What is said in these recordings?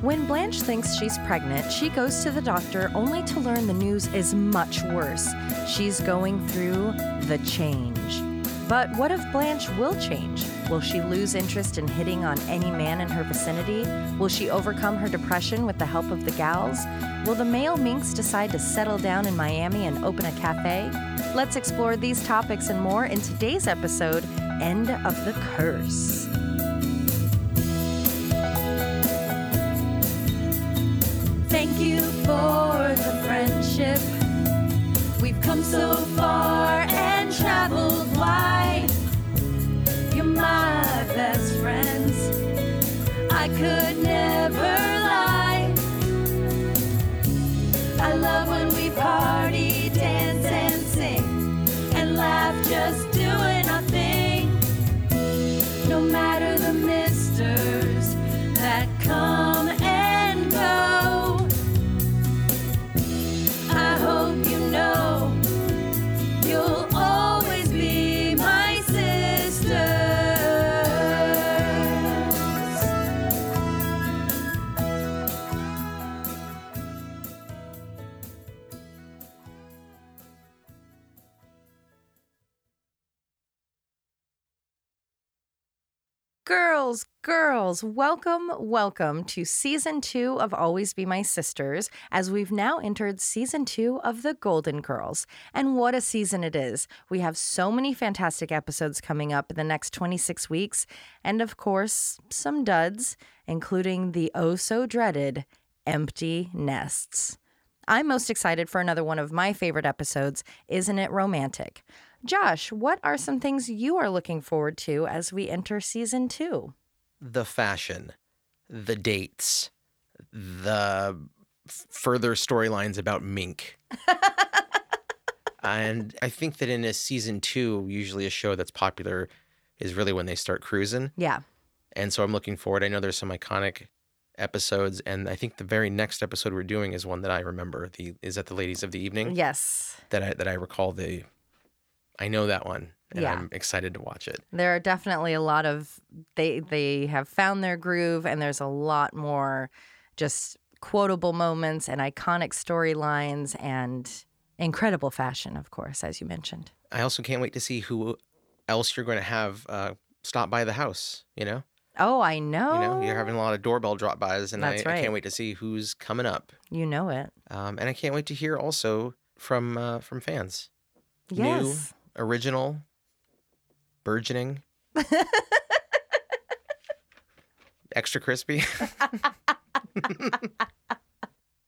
When Blanche thinks she's pregnant, she goes to the doctor only to learn the news is much worse. She's going through the change. But what if Blanche will change? Will she lose interest in hitting on any man in her vicinity? Will she overcome her depression with the help of the gals? Will the male minx decide to settle down in Miami and open a cafe? Let's explore these topics and more in today's episode End of the Curse. For the friendship. We've come so far and traveled wide. You're my best friends. I could never lie. I love when we party, dance, and sing, and laugh just doing our thing. No matter the misters that come Girls, girls, welcome, welcome to season two of Always Be My Sisters, as we've now entered season two of The Golden Girls. And what a season it is! We have so many fantastic episodes coming up in the next 26 weeks, and of course, some duds, including the oh so dreaded Empty Nests. I'm most excited for another one of my favorite episodes, Isn't It Romantic? Josh, what are some things you are looking forward to as we enter season two? the fashion, the dates, the further storylines about Mink. and I think that in a season two, usually a show that's popular is really when they start cruising. Yeah. And so I'm looking forward. I know there's some iconic episodes, and I think the very next episode we're doing is one that I remember. The is that the Ladies of the Evening Yes. that I that I recall the. I know that one, and Yeah. I'm excited to watch it. There are definitely a lot of they they have found their groove and there's a lot more just quotable moments and iconic storylines and incredible fashion, of course, as you mentioned. I also can't wait to see who else you're going to have uh, stop by the house. You know. Oh, I know. You know, you're having a lot of doorbell drop bys, and I, That's I right. can't wait to see who's coming up. You know it. Um, and I can't wait to hear also from uh, from fans, Yes. Original, burgeoning, extra crispy.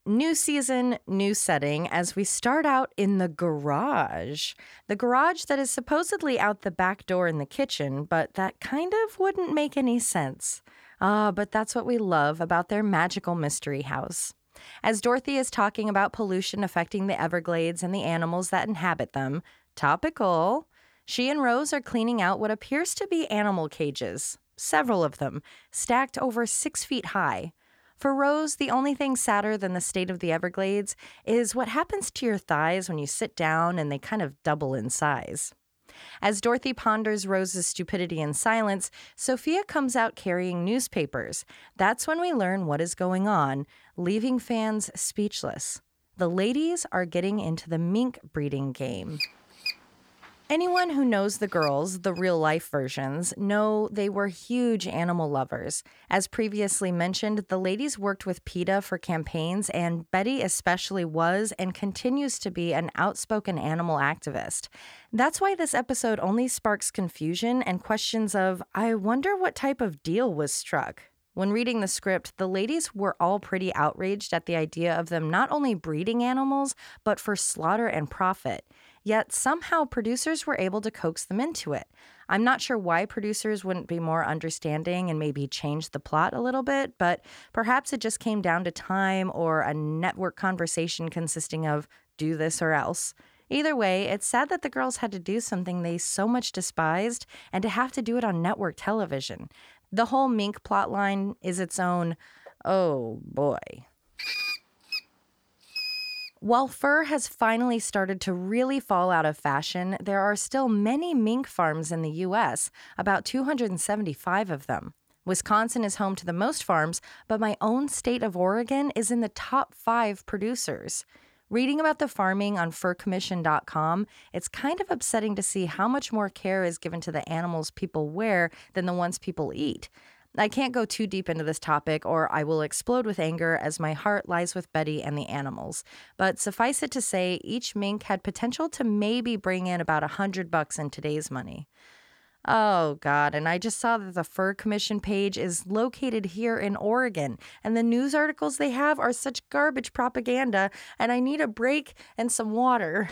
New season, new setting as we start out in the garage. The garage that is supposedly out the back door in the kitchen, but that kind of wouldn't make any sense. Ah, but that's what we love about their magical mystery house. As Dorothy is talking about pollution affecting the Everglades and the animals that inhabit them, topical, she and Rose are cleaning out what appears to be animal cages, several of them, stacked over six feet high. For Rose, the only thing sadder than the state of the Everglades is what happens to your thighs when you sit down and they kind of double in size. As Dorothy ponders Rose's stupidity in silence, Sophia comes out carrying newspapers. That's when we learn what is going on, leaving fans speechless. The ladies are getting into the mink breeding game. Anyone who knows the girls, the real life versions, know they were huge animal lovers. As previously mentioned, the ladies worked with PETA for campaigns, and Betty especially was and continues to be an outspoken animal activist. That's why this episode only sparks confusion and questions of, I wonder what type of deal was struck. When reading the script, the ladies were all pretty outraged at the idea of them not only breeding animals, but for slaughter and profit. Yet somehow producers were able to coax them into it. I'm not sure why producers wouldn't be more understanding and maybe change the plot a little bit, but perhaps it just came down to time or a network conversation consisting of do this or else. Either way, it's sad that the girls had to do something they so much despised and to have to do it on network television. The whole mink plotline is its own, oh boy. While fur has finally started to really fall out of fashion, there are still many mink farms in the US, about 275 of them. Wisconsin is home to the most farms, but my own state of Oregon is in the top five producers. Reading about the farming on furcommission.com, it's kind of upsetting to see how much more care is given to the animals people wear than the ones people eat. I can't go too deep into this topic or I will explode with anger as my heart lies with Betty and the animals. But suffice it to say, each mink had potential to maybe bring in about a hundred bucks in today's money. Oh, God. And I just saw that the Fur Commission page is located here in Oregon, and the news articles they have are such garbage propaganda, and I need a break and some water.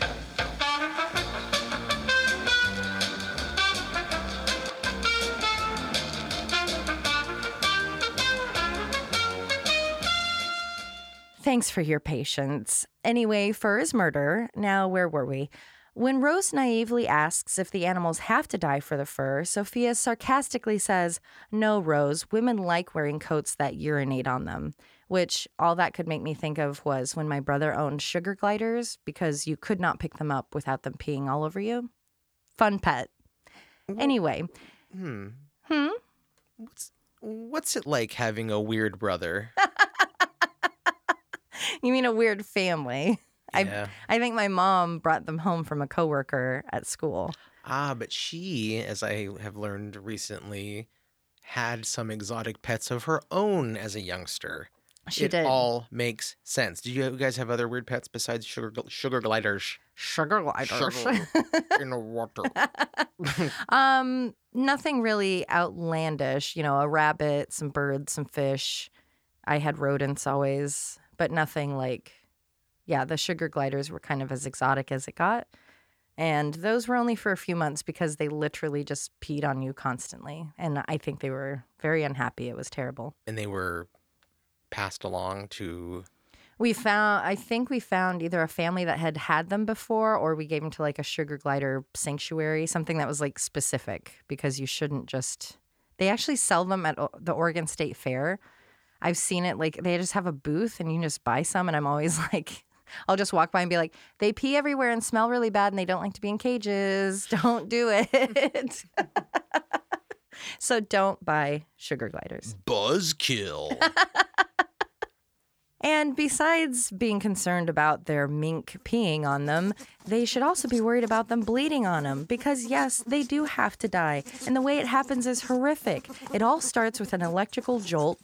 Thanks for your patience. Anyway, fur is murder. Now, where were we? When Rose naively asks if the animals have to die for the fur, Sophia sarcastically says, No, Rose, women like wearing coats that urinate on them. Which all that could make me think of was when my brother owned sugar gliders because you could not pick them up without them peeing all over you. Fun pet. Anyway, Hmm. hmm? What's what's it like having a weird brother? You mean a weird family? I- yeah. I think my mom brought them home from a coworker at school. Ah, but she, as I have learned recently, had some exotic pets of her own as a youngster. She it did. all makes sense. Do you guys have other weird pets besides sugar sugar gliders Sugar gliders. Sugar. in the water? um, nothing really outlandish. You know, a rabbit, some birds, some fish. I had rodents always, but nothing like, yeah, the sugar gliders were kind of as exotic as it got. And those were only for a few months because they literally just peed on you constantly. And I think they were very unhappy. It was terrible. and they were passed along to We found, I think we found either a family that had had them before or we gave them to like a sugar glider sanctuary, something that was like specific because you shouldn't just, they actually sell them at the Oregon State Fair. I've seen it like they just have a booth and you can just buy some. And I'm always like, I'll just walk by and be like, they pee everywhere and smell really bad and they don't like to be in cages. Don't do it. so don't buy sugar gliders. buzzkill. And besides being concerned about their mink peeing on them, they should also be worried about them bleeding on them because, yes, they do have to die. And the way it happens is horrific. It all starts with an electrical jolt.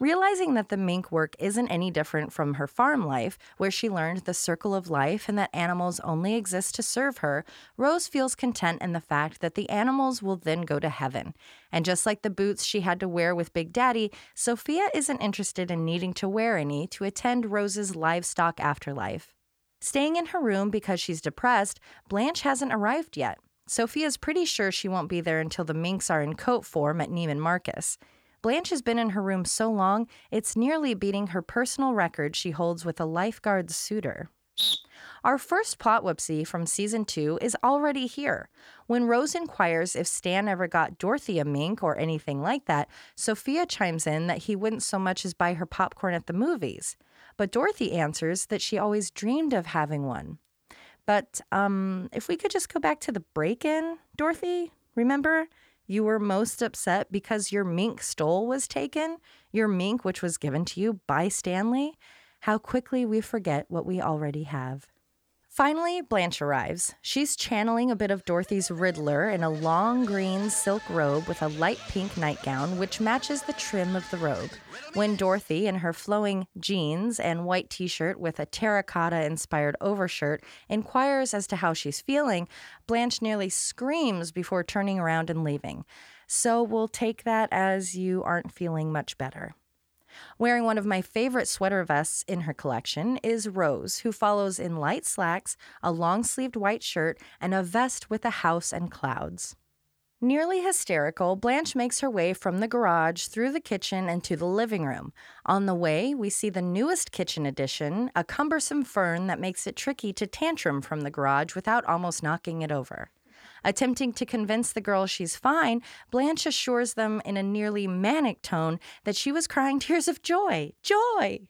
Realizing that the mink work isn't any different from her farm life, where she learned the circle of life and that animals only exist to serve her, Rose feels content in the fact that the animals will then go to heaven. And just like the boots she had to wear with Big Daddy, Sophia isn't interested in needing to wear any to attend Rose's livestock afterlife. Staying in her room because she's depressed, Blanche hasn't arrived yet. Sophia's pretty sure she won't be there until the minks are in coat form at Neiman Marcus. Blanche has been in her room so long, it's nearly beating her personal record she holds with a lifeguard suitor. Our first plot whoopsie from season two is already here. When Rose inquires if Stan ever got Dorothy a mink or anything like that, Sophia chimes in that he wouldn't so much as buy her popcorn at the movies. But Dorothy answers that she always dreamed of having one. But um, if we could just go back to the break in, Dorothy, remember? You were most upset because your mink stole was taken, your mink, which was given to you by Stanley. How quickly we forget what we already have. Finally, Blanche arrives. She's channeling a bit of Dorothy's Riddler in a long green silk robe with a light pink nightgown, which matches the trim of the robe. When Dorothy, in her flowing jeans and white t shirt with a terracotta inspired overshirt, inquires as to how she's feeling, Blanche nearly screams before turning around and leaving. So we'll take that as you aren't feeling much better. Wearing one of my favorite sweater vests in her collection is Rose, who follows in light slacks, a long sleeved white shirt, and a vest with a house and clouds. Nearly hysterical, Blanche makes her way from the garage through the kitchen and to the living room. On the way, we see the newest kitchen addition, a cumbersome fern that makes it tricky to tantrum from the garage without almost knocking it over. Attempting to convince the girl she's fine, Blanche assures them in a nearly manic tone that she was crying tears of joy. Joy!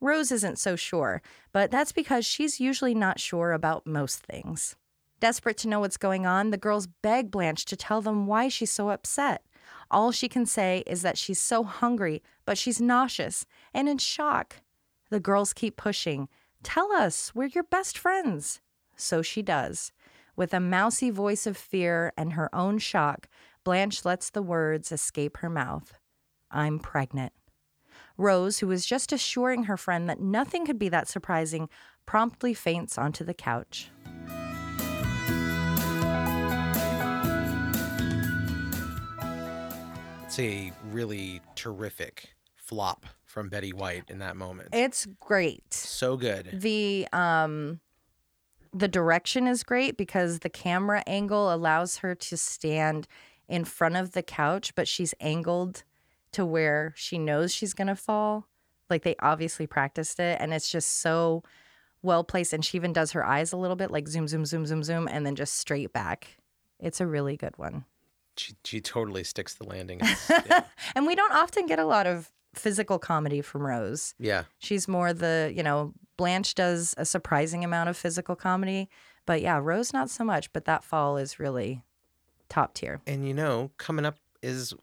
Rose isn't so sure, but that's because she's usually not sure about most things. Desperate to know what's going on, the girls beg Blanche to tell them why she's so upset. All she can say is that she's so hungry, but she's nauseous and in shock. The girls keep pushing. Tell us, we're your best friends. So she does. With a mousy voice of fear and her own shock, Blanche lets the words escape her mouth I'm pregnant. Rose, who was just assuring her friend that nothing could be that surprising, promptly faints onto the couch. It's a really terrific flop from Betty White in that moment. It's great. so good. The um the direction is great because the camera angle allows her to stand in front of the couch, but she's angled to where she knows she's going to fall. Like they obviously practiced it and it's just so well placed and she even does her eyes a little bit like zoom zoom zoom zoom zoom and then just straight back. It's a really good one. She she totally sticks the landing. Yeah. And we don't often get a lot of physical comedy from Rose. yeah. She's more the, you know, Blanche does a surprising amount of physical comedy, but yeah, Rose not so much, but that fall is really top tier. And you know, coming up is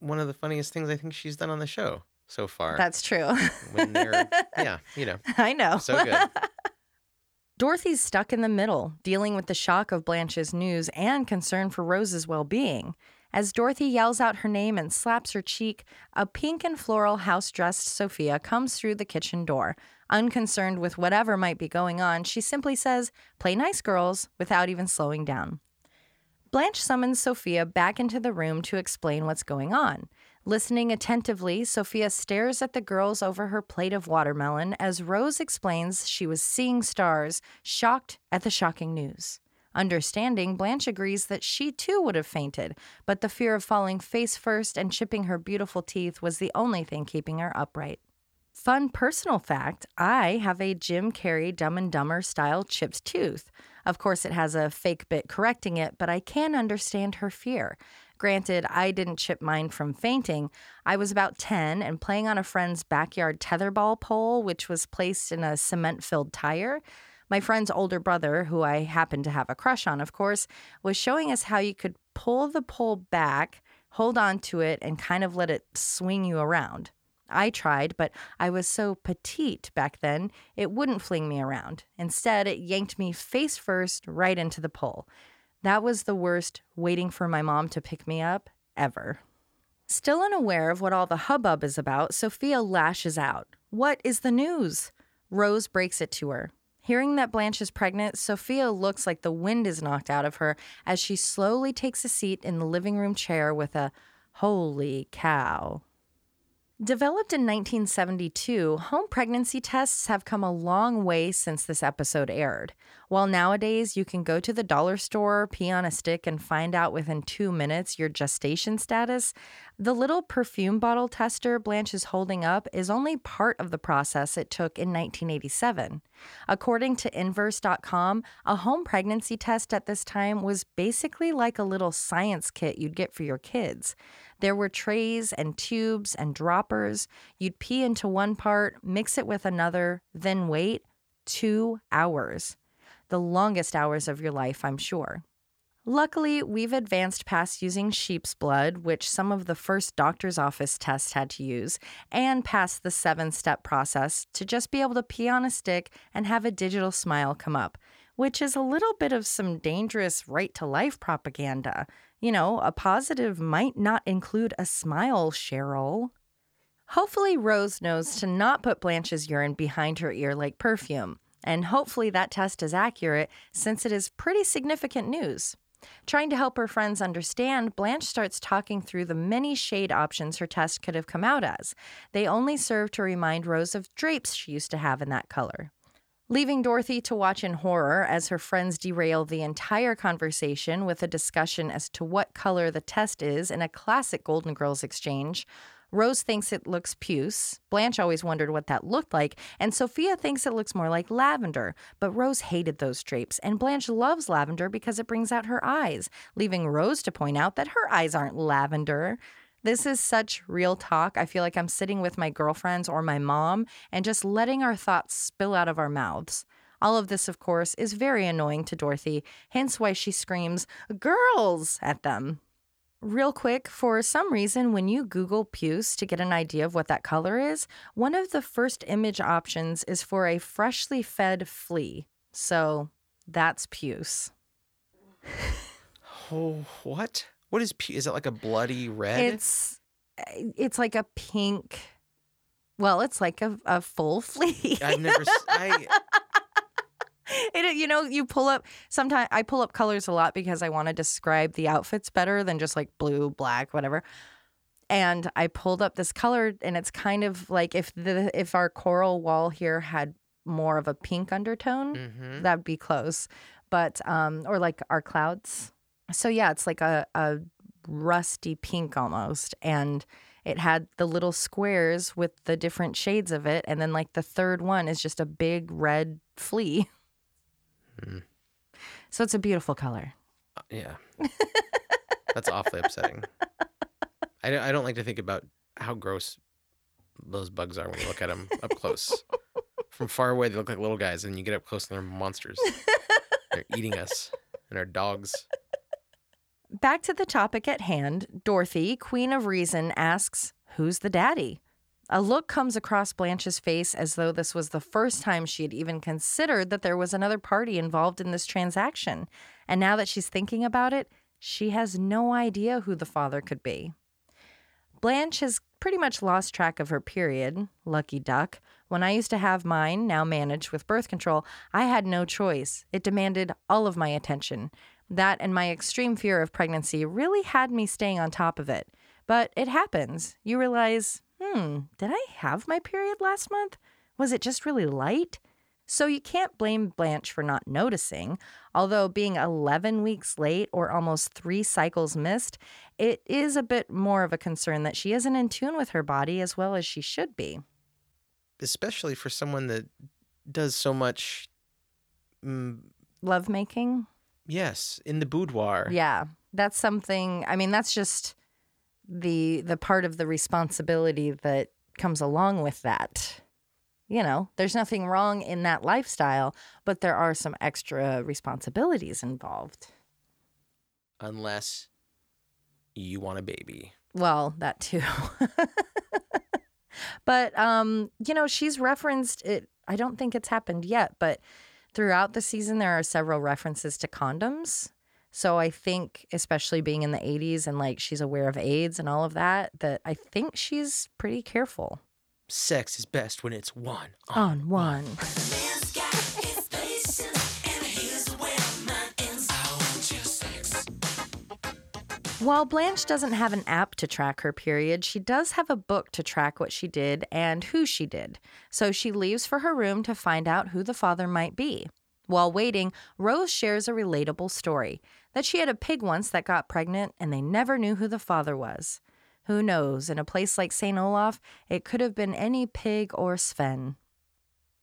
one of the funniest things I think she's done on the show so far. That's true. when yeah, you know, I know. so good. Dorothy's stuck in the middle, dealing with the shock of Blanche's news and concern for Rose's well being. As Dorothy yells out her name and slaps her cheek, a pink and floral house dressed Sophia comes through the kitchen door. Unconcerned with whatever might be going on, she simply says, Play nice, girls, without even slowing down. Blanche summons Sophia back into the room to explain what's going on. Listening attentively, Sophia stares at the girls over her plate of watermelon as Rose explains she was seeing stars, shocked at the shocking news. Understanding, Blanche agrees that she too would have fainted, but the fear of falling face first and chipping her beautiful teeth was the only thing keeping her upright. Fun personal fact I have a Jim Carrey Dumb and Dumber style chipped tooth. Of course, it has a fake bit correcting it, but I can understand her fear. Granted, I didn't chip mine from fainting. I was about 10 and playing on a friend's backyard tetherball pole, which was placed in a cement filled tire. My friend's older brother, who I happened to have a crush on, of course, was showing us how you could pull the pole back, hold on to it, and kind of let it swing you around. I tried, but I was so petite back then, it wouldn't fling me around. Instead, it yanked me face first right into the pole. That was the worst waiting for my mom to pick me up ever. Still unaware of what all the hubbub is about, Sophia lashes out. What is the news? Rose breaks it to her. Hearing that Blanche is pregnant, Sophia looks like the wind is knocked out of her as she slowly takes a seat in the living room chair with a holy cow Developed in 1972, home pregnancy tests have come a long way since this episode aired. While nowadays you can go to the dollar store, pee on a stick, and find out within two minutes your gestation status, the little perfume bottle tester Blanche is holding up is only part of the process it took in 1987. According to Inverse.com, a home pregnancy test at this time was basically like a little science kit you'd get for your kids. There were trays and tubes and droppers. You'd pee into one part, mix it with another, then wait two hours. The longest hours of your life, I'm sure. Luckily, we've advanced past using sheep's blood, which some of the first doctor's office tests had to use, and past the seven step process to just be able to pee on a stick and have a digital smile come up, which is a little bit of some dangerous right to life propaganda. You know, a positive might not include a smile, Cheryl. Hopefully, Rose knows to not put Blanche's urine behind her ear like perfume, and hopefully that test is accurate since it is pretty significant news. Trying to help her friends understand, Blanche starts talking through the many shade options her test could have come out as. They only serve to remind Rose of drapes she used to have in that color. Leaving Dorothy to watch in horror as her friends derail the entire conversation with a discussion as to what color the test is in a classic Golden Girls exchange, Rose thinks it looks puce. Blanche always wondered what that looked like, and Sophia thinks it looks more like lavender. But Rose hated those drapes, and Blanche loves lavender because it brings out her eyes, leaving Rose to point out that her eyes aren't lavender. This is such real talk. I feel like I'm sitting with my girlfriends or my mom and just letting our thoughts spill out of our mouths. All of this, of course, is very annoying to Dorothy, hence why she screams, Girls! at them. Real quick, for some reason, when you Google puce to get an idea of what that color is, one of the first image options is for a freshly fed flea. So that's puce. Oh, what? What is pu- is it like a bloody red? It's eh, it's like a pink. Well, it's like a, a full flea. I've never. I It, you know, you pull up. Sometimes I pull up colors a lot because I want to describe the outfits better than just like blue, black, whatever. And I pulled up this color, and it's kind of like if the if our coral wall here had more of a pink undertone, Mhm. that'd be close. But um, or like our clouds. So yeah, it's like a a rusty pink almost, and it had the little squares with the different shades of it, and then like the third one is just a big red flea. So it's a beautiful color. Uh, yeah. That's awfully upsetting. I don't, I don't like to think about how gross those bugs are when you look at them up close. From far away, they look like little guys, and you get up close, and they're monsters. they're eating us and our dogs. Back to the topic at hand, Dorothy, Queen of Reason, asks, Who's the daddy? A look comes across Blanche's face as though this was the first time she had even considered that there was another party involved in this transaction. And now that she's thinking about it, she has no idea who the father could be. Blanche has pretty much lost track of her period, lucky duck. When I used to have mine, now managed with birth control, I had no choice. It demanded all of my attention. That and my extreme fear of pregnancy really had me staying on top of it. But it happens. You realize, hmm, did I have my period last month? Was it just really light? So you can't blame Blanche for not noticing. Although being 11 weeks late or almost three cycles missed, it is a bit more of a concern that she isn't in tune with her body as well as she should be. Especially for someone that does so much. Mm, Lovemaking? yes, in the boudoir. Yeah. That's something, I mean, that's just the the part of the responsibility that comes along with that. You know, there's nothing wrong in that lifestyle, but there are some extra responsibilities involved. Unless you want a baby. Well, that too. but um, you know, she's referenced it. I don't think it's happened yet, but throughout the season there are several references to condoms. So I think especially being in the 80s and like she's aware of AIDS and all of that that I think she's pretty careful Sex is best when it's one. on one. Man's got his patience, and here's where mine ends. I want your sex. While Blanche doesn't have an app to track her period, she does have a book to track what she did and who she did. So she leaves for her room to find out who the father might be. While waiting, Rose shares a relatable story that she had a pig once that got pregnant and they never knew who the father was. Who knows, in a place like St. Olaf, it could have been any pig or Sven.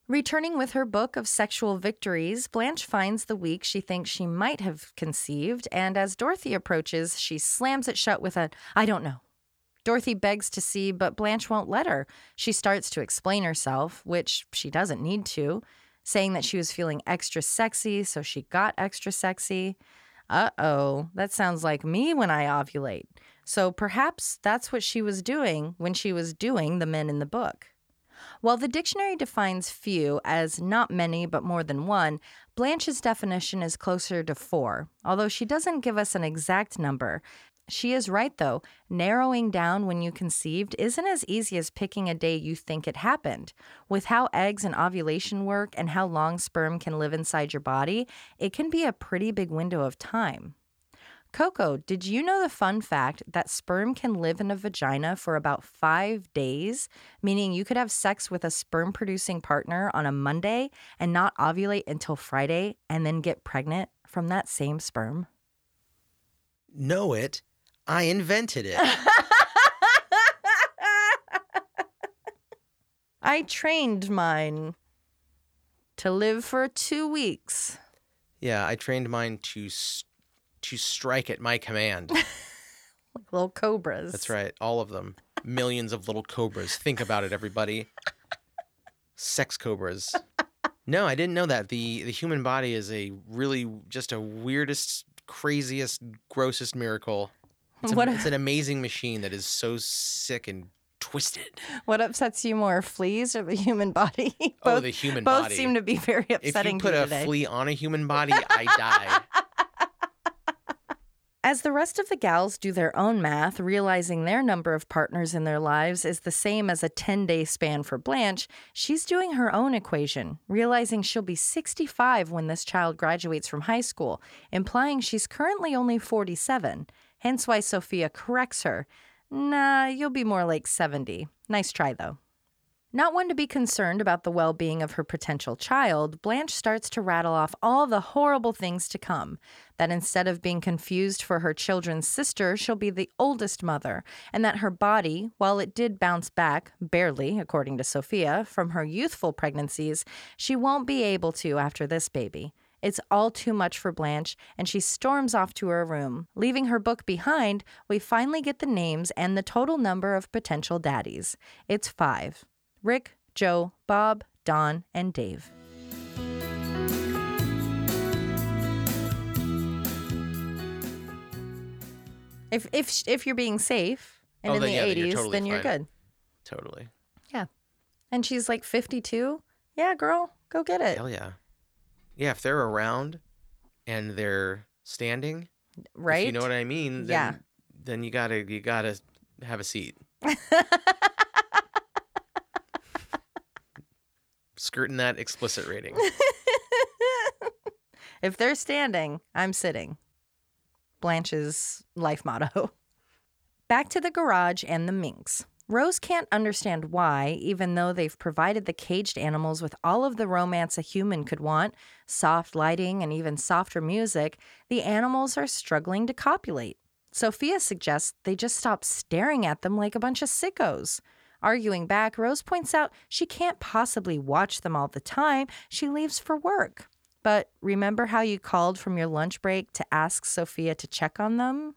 Returning with her book of sexual victories, Blanche finds the week she thinks she might have conceived, and as Dorothy approaches, she slams it shut with a, I don't know. Dorothy begs to see, but Blanche won't let her. She starts to explain herself, which she doesn't need to, saying that she was feeling extra sexy, so she got extra sexy. Uh oh, that sounds like me when I ovulate. So perhaps that's what she was doing when she was doing the men in the book. While the dictionary defines few as not many but more than one, Blanche's definition is closer to four, although she doesn't give us an exact number. She is right, though. Narrowing down when you conceived isn't as easy as picking a day you think it happened. With how eggs and ovulation work and how long sperm can live inside your body, it can be a pretty big window of time. Coco, did you know the fun fact that sperm can live in a vagina for about five days? Meaning you could have sex with a sperm producing partner on a Monday and not ovulate until Friday and then get pregnant from that same sperm? Know it. I invented it. I trained mine to live for two weeks. yeah, I trained mine to s- to strike at my command. like little cobras. That's right. All of them. Millions of little cobras. Think about it, everybody. Sex cobras. No, I didn't know that. The the human body is a really just a weirdest, craziest, grossest miracle. It's, a- What- it's an amazing machine that is so sick and twisted. What upsets you more, fleas or the human body? oh, the human both body. seem to be very upsetting. if upsetting you put to you a today. flea on a human body, I die. As the rest of the gals do their own math, realizing their number of partners in their lives is the same as a 10 day span for Blanche, she's doing her own equation, realizing she'll be 65 when this child graduates from high school, implying she's currently only 47. Hence why Sophia corrects her. Nah, you'll be more like 70. Nice try, though. Not one to be concerned about the well being of her potential child, Blanche starts to rattle off all the horrible things to come. That instead of being confused for her children's sister, she'll be the oldest mother, and that her body, while it did bounce back, barely, according to Sophia, from her youthful pregnancies, she won't be able to after this baby. It's all too much for Blanche, and she storms off to her room. Leaving her book behind, we finally get the names and the total number of potential daddies. It's five. Rick, Joe, Bob, Don, and Dave. If if if you're being safe and Oh, in the yeah, then you're 80s, totally then you're good. Totally. Yeah. And she's like 52. Yeah, girl, go get it. Hell yeah. Yeah, if they're around and they're standing, if Right? you know what I mean, then, Yeah. then you gotta you gotta have a seat. Skirting that explicit rating. if they're standing, I'm sitting. Blanche's life motto. Back to the garage and the minks. Rose can't understand why, even though they've provided the caged animals with all of the romance a human could want soft lighting and even softer music the animals are struggling to copulate. Sophia suggests they just stop staring at them like a bunch of sickos. Arguing back, Rose points out she can't possibly watch them all the time. She leaves for work. But remember how you called from your lunch break to ask Sophia to check on them?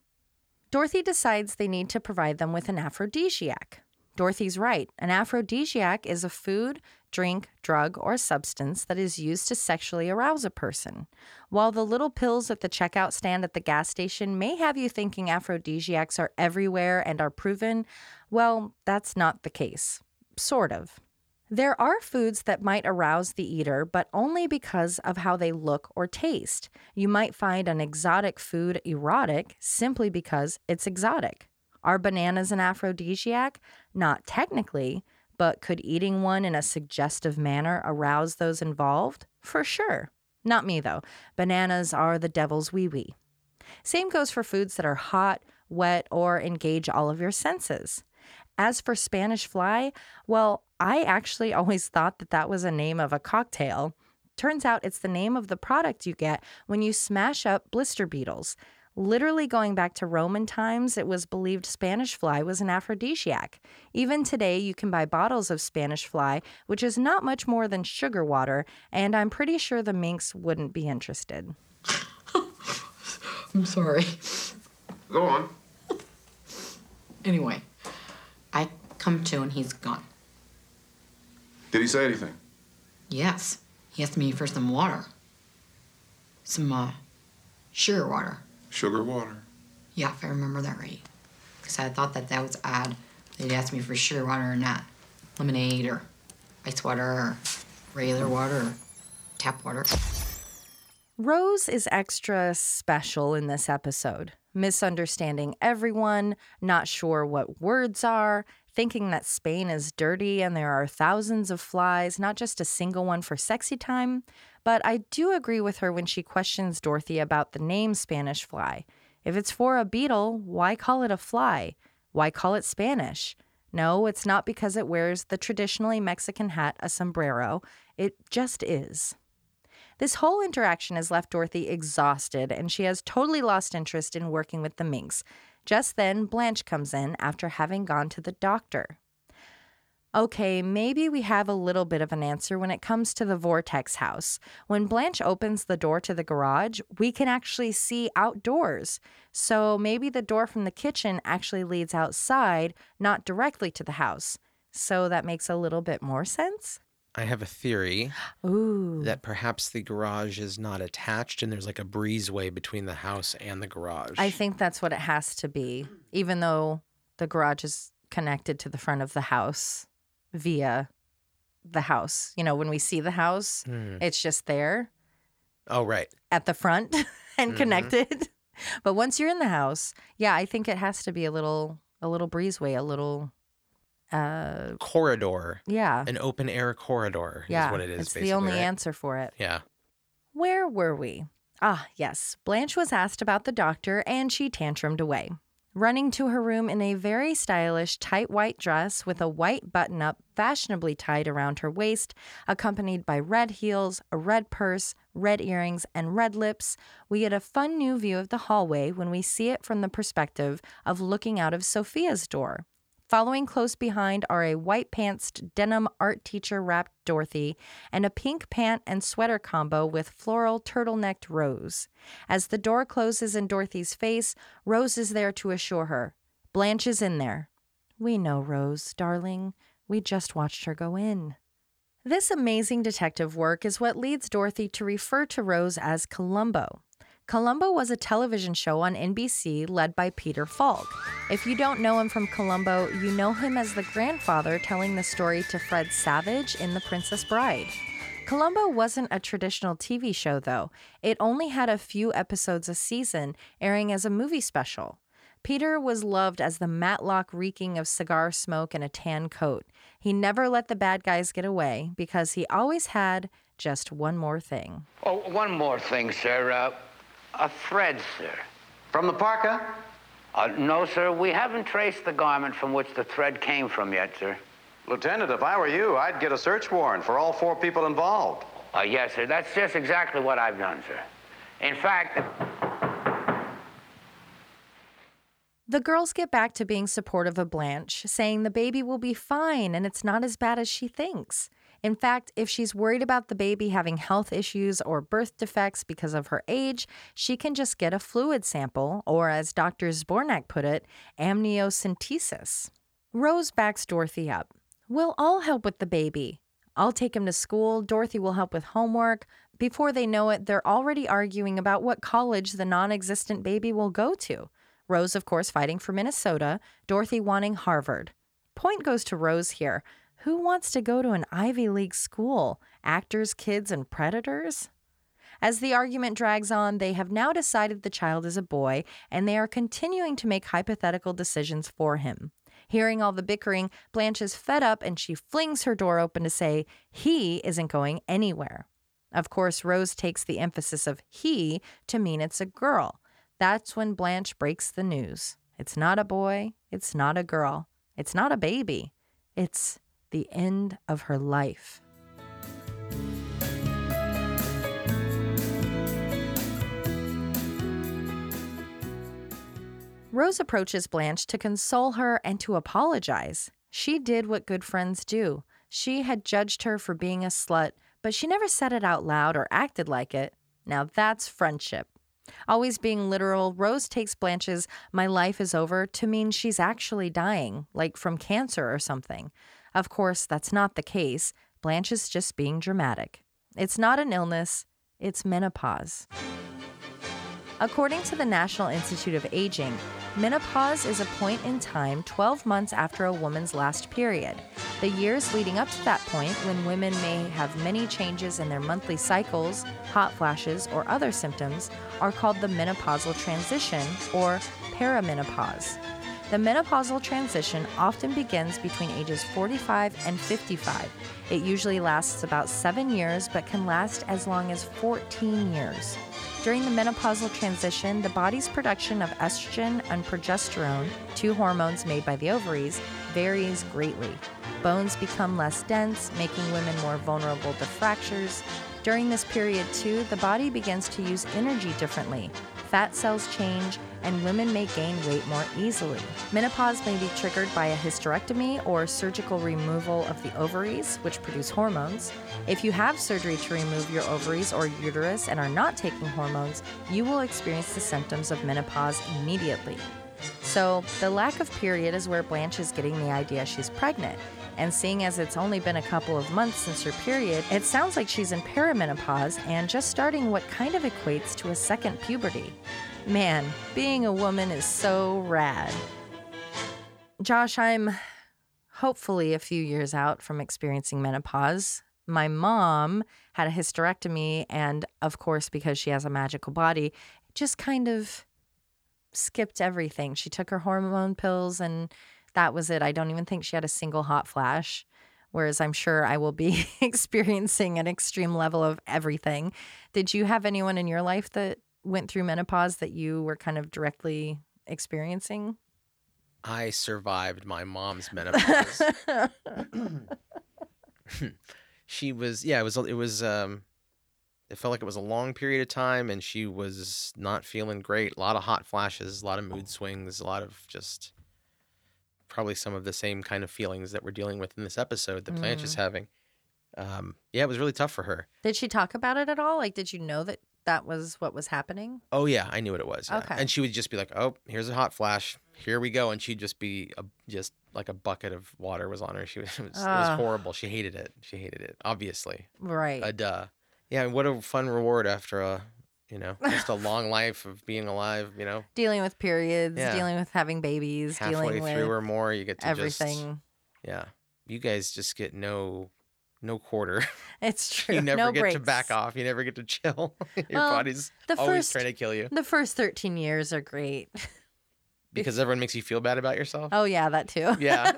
Dorothy decides they need to provide them with an aphrodisiac. Dorothy's right. An aphrodisiac is a food, drink, drug, or substance that is used to sexually arouse a person. While the little pills at the checkout stand at the gas station may have you thinking aphrodisiacs are everywhere and are proven, well, that's not the case. Sort of. There are foods that might arouse the eater, but only because of how they look or taste. You might find an exotic food erotic simply because it's exotic. Are bananas an aphrodisiac? Not technically, but could eating one in a suggestive manner arouse those involved? For sure. Not me, though. Bananas are the devil's wee wee. Same goes for foods that are hot, wet, or engage all of your senses. As for Spanish fly, well, I actually always thought that that was a name of a cocktail. Turns out it's the name of the product you get when you smash up blister beetles. Literally going back to Roman times, it was believed Spanish fly was an aphrodisiac. Even today, you can buy bottles of Spanish fly, which is not much more than sugar water, and I'm pretty sure the minks wouldn't be interested. I'm sorry. Go on. Anyway, I come to and he's gone. Did he say anything? Yes, he asked me for some water. Some, uh, sugar water. Sugar water. Yeah, if I remember that right. Because I thought that that was odd. They'd ask me for sugar water or not. Lemonade or ice water or regular water or tap water. Rose is extra special in this episode, misunderstanding everyone, not sure what words are, thinking that Spain is dirty and there are thousands of flies, not just a single one for sexy time. But I do agree with her when she questions Dorothy about the name Spanish fly. If it's for a beetle, why call it a fly? Why call it Spanish? No, it's not because it wears the traditionally Mexican hat, a sombrero. It just is. This whole interaction has left Dorothy exhausted, and she has totally lost interest in working with the minks. Just then, Blanche comes in after having gone to the doctor. Okay, maybe we have a little bit of an answer when it comes to the Vortex house. When Blanche opens the door to the garage, we can actually see outdoors. So maybe the door from the kitchen actually leads outside, not directly to the house. So that makes a little bit more sense? I have a theory Ooh. that perhaps the garage is not attached and there's like a breezeway between the house and the garage. I think that's what it has to be, even though the garage is connected to the front of the house via the house. You know, when we see the house, Hmm. it's just there Oh, right. at the front and Mhm. connected. But once you're in the house, yeah, I think it has to be a little a little breezeway, a little uh Corridor, yeah. an open air corridor yeah. is what it is. it's the only right? answer for it. Yeah. Where were we? Ah, yes. Blanche was asked about the doctor and she tantrumed away. Running to her room in a very stylish tight white dress with a white button up fashionably tied around her waist, accompanied by red heels, a red purse, red earrings, and red lips, we get a fun new view of the hallway when we see it from the perspective of looking out of Sophia's door. Following close behind are a white pantsed denim art teacher wrapped Dorothy and a pink pant and sweater combo with floral turtlenecked Rose. As the door closes in Dorothy's face, Rose is there to assure her Blanche is in there. We know, Rose, darling. We just watched her go in. This amazing detective work is what leads Dorothy to refer to Rose as Columbo. Columbo was a television show on NBC led by Peter Falk. If you don't know him from Columbo, you know him as the grandfather telling the story to Fred Savage in The Princess Bride. Columbo wasn't a traditional TV show, though. It only had a few episodes a season, airing as a movie special. Peter was loved as the Matlock reeking of cigar smoke and a tan coat. He never let the bad guys get away because he always had just one more thing. Oh, one more thing, sir. Uh, a thread, sir. From the parka? Uh, no, sir, we haven't traced the garment from which the thread came from yet, sir. Lieutenant, if I were you, I'd get a search warrant for all four people involved. Uh, yes, sir, that's just exactly what I've done, sir. In fact, The girls get back to being supportive of Blanche, saying the baby will be fine and it's not as bad as she thinks. In fact, if she's worried about the baby having health issues or birth defects because of her age, she can just get a fluid sample, or as Dr. Zbornak put it, amniocentesis. Rose backs Dorothy up. We'll all help with the baby. I'll take him to school. Dorothy will help with homework. Before they know it, they're already arguing about what college the non existent baby will go to. Rose, of course, fighting for Minnesota, Dorothy wanting Harvard. Point goes to Rose here. Who wants to go to an Ivy League school? Actors, kids, and predators? As the argument drags on, they have now decided the child is a boy, and they are continuing to make hypothetical decisions for him. Hearing all the bickering, Blanche is fed up and she flings her door open to say he isn't going anywhere. Of course, Rose takes the emphasis of he to mean it's a girl. That's when Blanche breaks the news. It's not a boy, it's not a girl, it's not a baby, it's the end of her life. Rose approaches Blanche to console her and to apologize. She did what good friends do. She had judged her for being a slut, but she never said it out loud or acted like it. Now that's friendship. Always being literal, Rose takes Blanche's my life is over to mean she's actually dying, like from cancer or something. Of course, that's not the case. Blanche is just being dramatic. It's not an illness, it's menopause. According to the National Institute of Aging, menopause is a point in time 12 months after a woman's last period. The years leading up to that point, when women may have many changes in their monthly cycles, hot flashes, or other symptoms, are called the menopausal transition or perimenopause. The menopausal transition often begins between ages 45 and 55. It usually lasts about seven years, but can last as long as 14 years. During the menopausal transition, the body's production of estrogen and progesterone, two hormones made by the ovaries, varies greatly. Bones become less dense, making women more vulnerable to fractures. During this period, too, the body begins to use energy differently. Fat cells change, and women may gain weight more easily. Menopause may be triggered by a hysterectomy or surgical removal of the ovaries, which produce hormones. If you have surgery to remove your ovaries or uterus and are not taking hormones, you will experience the symptoms of menopause immediately. So, the lack of period is where Blanche is getting the idea she's pregnant. And seeing as it's only been a couple of months since her period, it sounds like she's in perimenopause and just starting what kind of equates to a second puberty. Man, being a woman is so rad. Josh, I'm hopefully a few years out from experiencing menopause. My mom had a hysterectomy, and of course, because she has a magical body, just kind of skipped everything. She took her hormone pills and that was it. I don't even think she had a single hot flash. Whereas I'm sure I will be experiencing an extreme level of everything. Did you have anyone in your life that went through menopause that you were kind of directly experiencing? I survived my mom's menopause. she was yeah, it was it was um it felt like it was a long period of time and she was not feeling great. A lot of hot flashes, a lot of mood swings, a lot of just probably some of the same kind of feelings that we're dealing with in this episode that Blanche is having. Um, yeah, it was really tough for her. Did she talk about it at all? Like, did you know that that was what was happening? Oh yeah, I knew what it was. yeah. Okay. And she would just be like, "Oh, here's a hot flash. Here we go." And she'd just be a, just like a bucket of water was on her. She was it was, it was horrible. She hated it. She hated it. Obviously, Right. a duh. Yeah, what a fun reward after a you know just a long life of being alive. You know, dealing with periods, Yeah. dealing with having babies, halfway dealing with through or more, you get to just everything. yeah. You guys just get no no quarter. It's true. you never no get breaks. to back off. You never get to chill. Your Well, body's the always first- trying to kill you The first 13 years are great. because everyone makes you feel bad about yourself. Oh, yeah, that too. Yeah.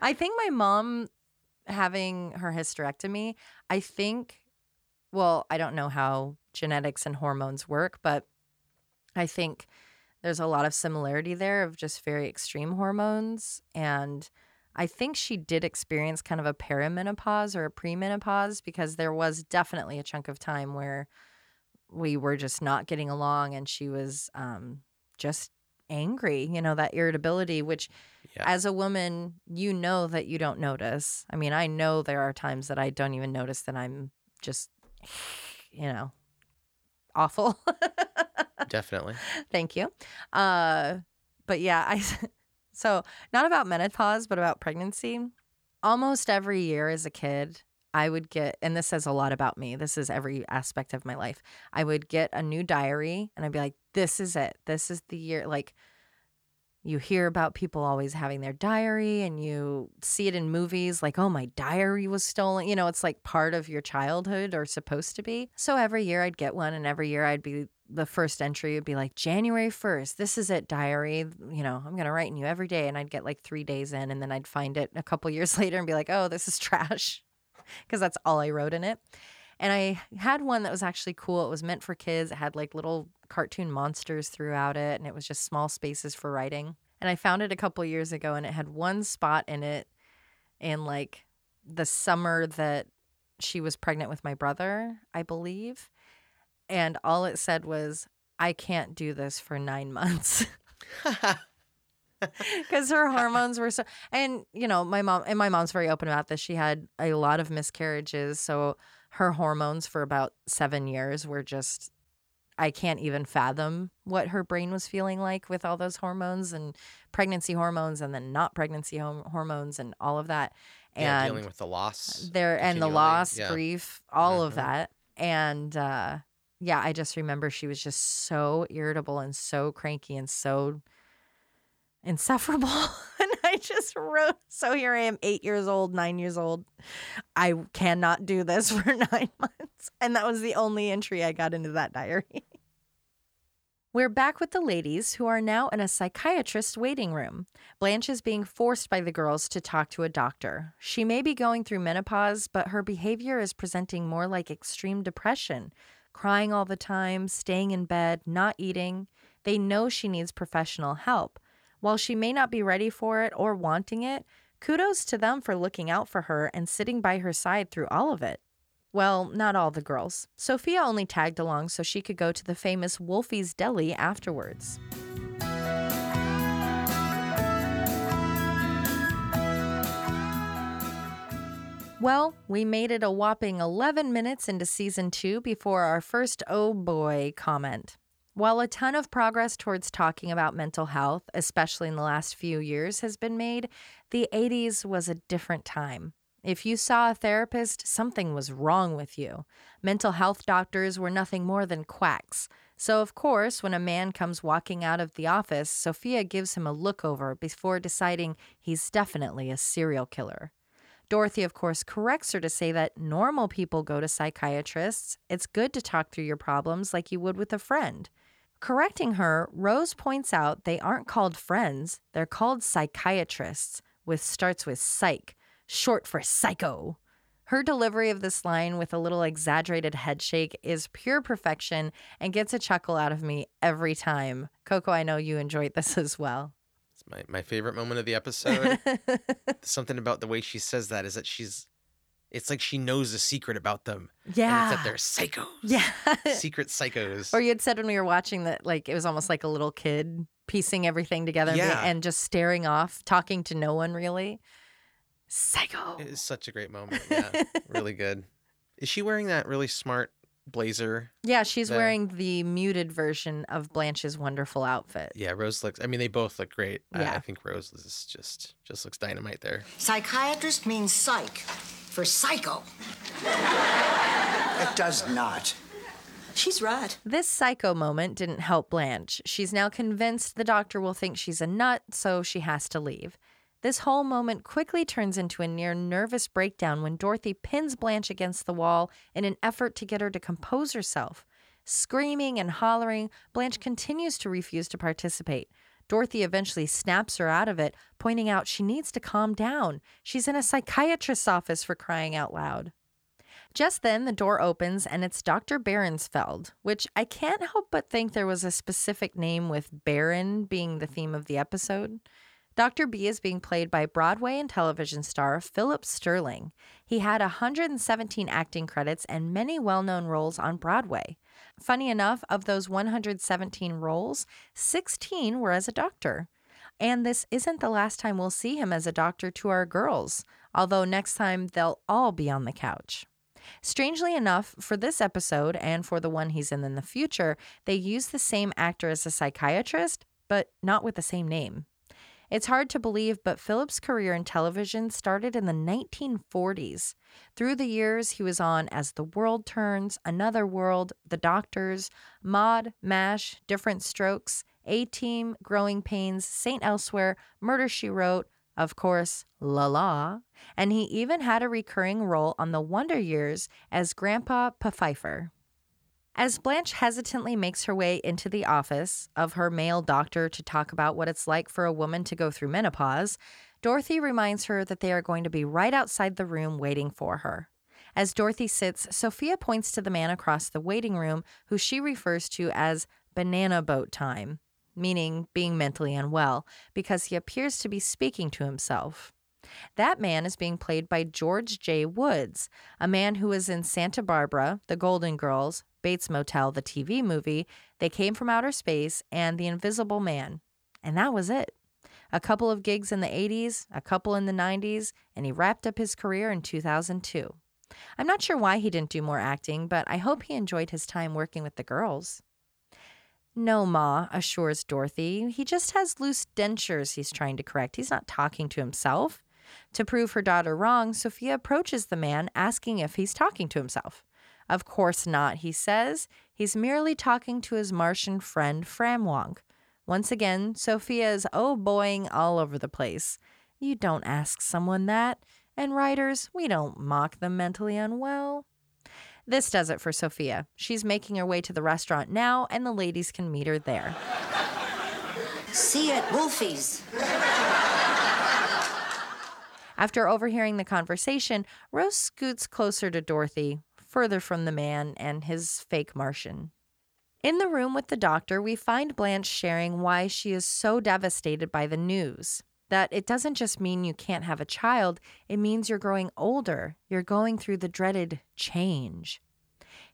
I think my mom having her hysterectomy, I think, well, I don't know how genetics and hormones work, but I think there's a lot of similarity there of just very extreme hormones. And I think she did experience kind of a perimenopause or a premenopause because there was definitely a chunk of time where we were just not getting along and she was um, just angry, you know, that irritability, which Yeah. as a woman, you know that you don't notice. I mean, I know there are times that I don't even notice that I'm just, you know, awful. Definitely. Thank you. Uh, but yeah, I so not about menopause, but about pregnancy. Almost every year as a kid, I would get, and this says a lot about me. This is every aspect of my life. I would get a new diary, and I'd be like, "This is it. This is the year." Like, you hear about people always having their diary, and you see it in movies, like, "Oh, my diary was stolen." You know, it's like part of your childhood or supposed to be. So every year I'd get one, and every year I'd be the first entry would be like January 1st. This is it, diary. You know, I'm going to write in you every day. And I'd get like three days in, and then I'd find it a couple years later and be like, oh, this is trash. Because that's all I wrote in it. And I had one that was actually cool. It was meant for kids. It had like little cartoon monsters throughout it, and it was just small spaces for writing. And I found it a couple years ago, and it had one spot in it in like the summer that she was pregnant with my brother, I believe. And all it said was, I can't do this for nine months. Because her hormones were so, and you know, my mom, and my mom's very open about this. She had a lot of miscarriages. So her hormones for about seven years were just, I can't even fathom what her brain was feeling like with all those hormones and pregnancy hormones and then not pregnancy hom- hormones and all of that. yeah, And dealing with the loss. there and the loss, Yeah. grief, all of Mhm. that. And uh yeah, I just remember she was just so irritable and so cranky and so insufferable. and just wrote, so here I am, eight years old, nine years old. I cannot do this for nine months. And that was the only entry I got into that diary. We're back with the ladies who are now in a psychiatrist waiting room. Blanche is being forced by the girls to talk to a doctor. She may be going through menopause, but her behavior is presenting more like extreme depression, crying all the time, staying in bed, not eating. They know she needs professional help. While she may not be ready for it or wanting it, kudos to them for looking out for her and sitting by her side through all of it. Well, not all the girls. Sophia only tagged along so she could go to the famous Wolfie's Deli afterwards. Well, we made it a whopping 11 minutes into season two before our first oh boy comment. While a ton of progress towards talking about mental health, especially in the last few years, has been made, the 80s was a different time. If you saw a therapist, something was wrong with you. Mental health doctors were nothing more than quacks. So, of course, when a man comes walking out of the office, Sophia gives him a look over before deciding he's definitely a serial killer. Dorothy, of course, corrects her to say that normal people go to psychiatrists. It's good to talk through your problems like you would with a friend. Correcting her, Rose points out they aren't called friends, they're called psychiatrists, with starts with psych, short for psycho. Her delivery of this line with a little exaggerated head shake is pure perfection and gets a chuckle out of me every time. Coco, I know you enjoyed this as well. It's my, my favorite moment of the episode. Something about the way she says that is that she's, it's like she knows a secret about them. And it's Yeah. that they're psychos. Yeah. Secret psychos. Or you had said when we were watching that, like, it was almost like a little kid piecing everything together and Yeah. and just staring off, talking to no one really. Psycho. It is such a great moment. Yeah. really good. Is she wearing that really smart blazer? Yeah, she's there. wearing the muted version of Blanche's wonderful outfit. Yeah, Rose looks. I mean, they both look great. I, I think Rose is just just looks dynamite there. Psychiatrist means psych for psycho. It does not. She's right. This psycho moment didn't help Blanche. She's now convinced the doctor will think she's a nut, so she has to leave. This whole moment quickly turns into a near nervous breakdown when Dorothy pins Blanche against the wall in an effort to get her to compose herself. Screaming and hollering, Blanche continues to refuse to participate. Dorothy eventually snaps her out of it, pointing out she needs to calm down. She's in a psychiatrist's office for crying out loud. Just then, the door opens and it's Dr. Berensfeld, which I can't help but think there was a specific name with Baron being the theme of the episode. Dr. B is being played by Broadway and television star Philip Sterling. He had 117 acting credits and many well known roles on Broadway. Funny enough, of those 117 roles, 16 were as a doctor. And this isn't the last time we'll see him as a doctor to our girls, although next time they'll all be on the couch. Strangely enough, for this episode and for the one he's in in the future, they use the same actor as a psychiatrist, but not with the same name. It's hard to believe, but Philip's career in television started in the 1940s. Through the years, he was on As the World Turns, Another World, The Doctors, Maude, MASH, Diff'rent Strokes, A Team, Growing Pains, St. Elsewhere, Murder She Wrote, of course, L.A. Law, and he even had a recurring role on The Wonder Years as Grandpa Pfeiffer. As Blanche hesitantly makes her way into the office of her male doctor to talk about what it's like for a woman to go through menopause, Dorothy reminds her that they are going to be right outside the room waiting for her. As Dorothy sits, Sophia points to the man across the waiting room who she refers to as banana boat time, meaning being mentally unwell, because he appears to be speaking to himself. That man is being played by George J. Woods, a man who was in Santa Barbara, The Golden Girls, Bates Motel, the TV movie, They Came from Outer Space, and The Invisible Man. And that was it. A couple of gigs in the 80s, a couple in the 90s, and he wrapped up his career in 2002. I'm not sure why he didn't do more acting, but I hope he enjoyed his time working with the girls. No, Ma, assures Dorothy. He just has loose dentures he's trying to correct. He's not talking to himself. To prove her daughter wrong, Sophia approaches the man, asking if he's talking to himself. Of course not, he says. He's merely talking to his Martian friend, Framwonk. Once again, Sophia is oh boying all over the place. You don't ask someone that. And writers, we don't mock the mentally unwell. This does it for Sophia. She's making her way to the restaurant now, and the ladies can meet her there. See you at Wolfie's. After overhearing the conversation, Rose scoots closer to Dorothy, further from the man and his fake Martian. In the room with the doctor, we find Blanche sharing why she is so devastated by the news. That it doesn't just mean you can't have a child, it means you're growing older. You're going through the dreaded change.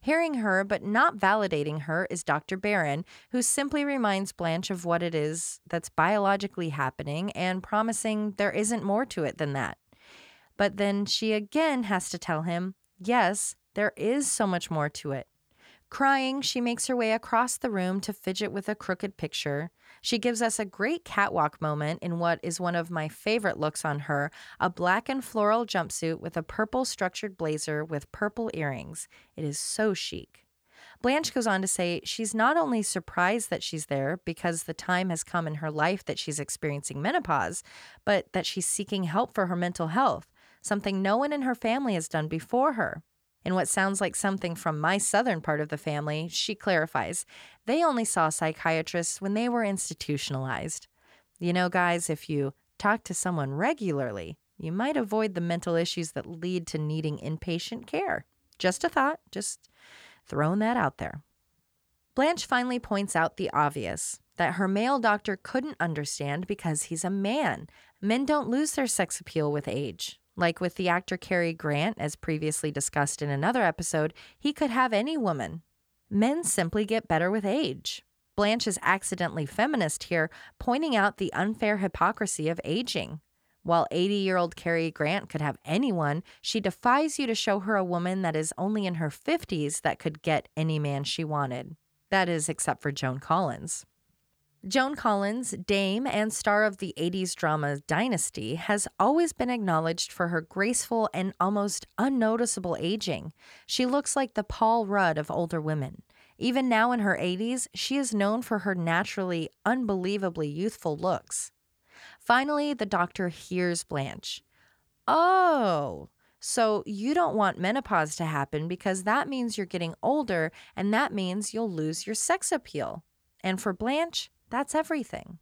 Hearing her but not validating her is Dr. Barron, who simply reminds Blanche of what it is that's biologically happening and promising there isn't more to it than that. But then she again has to tell him, yes, there is so much more to it. Crying, she makes her way across the room to fidget with a crooked picture. She gives us a great catwalk moment in what is one of my favorite looks on her a black and floral jumpsuit with a purple structured blazer with purple earrings. It is so chic. Blanche goes on to say she's not only surprised that she's there because the time has come in her life that she's experiencing menopause, but that she's seeking help for her mental health, something no one in her family has done before her. In what sounds like something from my southern part of the family, she clarifies they only saw psychiatrists when they were institutionalized. You know, guys, if you talk to someone regularly, you might avoid the mental issues that lead to needing inpatient care. Just a thought, just throwing that out there. Blanche finally points out the obvious that her male doctor couldn't understand because he's a man. Men don't lose their sex appeal with age. Like with the actor Cary Grant, as previously discussed in another episode, he could have any woman. Men simply get better with age. Blanche is accidentally feminist here, pointing out the unfair hypocrisy of aging. While 80 year old Cary Grant could have anyone, she defies you to show her a woman that is only in her 50s that could get any man she wanted. That is, except for Joan Collins. Joan Collins, dame and star of the 80s drama Dynasty, has always been acknowledged for her graceful and almost unnoticeable aging. She looks like the Paul Rudd of older women. Even now in her 80s, she is known for her naturally, unbelievably youthful looks. Finally, the doctor hears Blanche. Oh, so you don't want menopause to happen because that means you're getting older and that means you'll lose your sex appeal. And for Blanche, that's everything.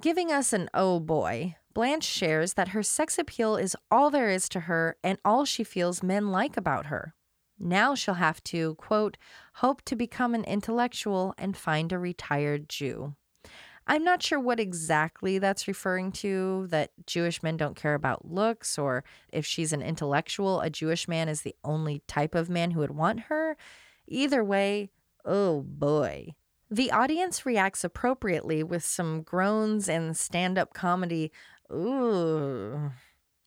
Giving us an oh boy, Blanche shares that her sex appeal is all there is to her and all she feels men like about her. Now she'll have to, quote, hope to become an intellectual and find a retired Jew. I'm not sure what exactly that's referring to, that Jewish men don't care about looks, or if she's an intellectual, a Jewish man is the only type of man who would want her. Either way, oh boy. The audience reacts appropriately with some groans and stand up comedy. Ooh.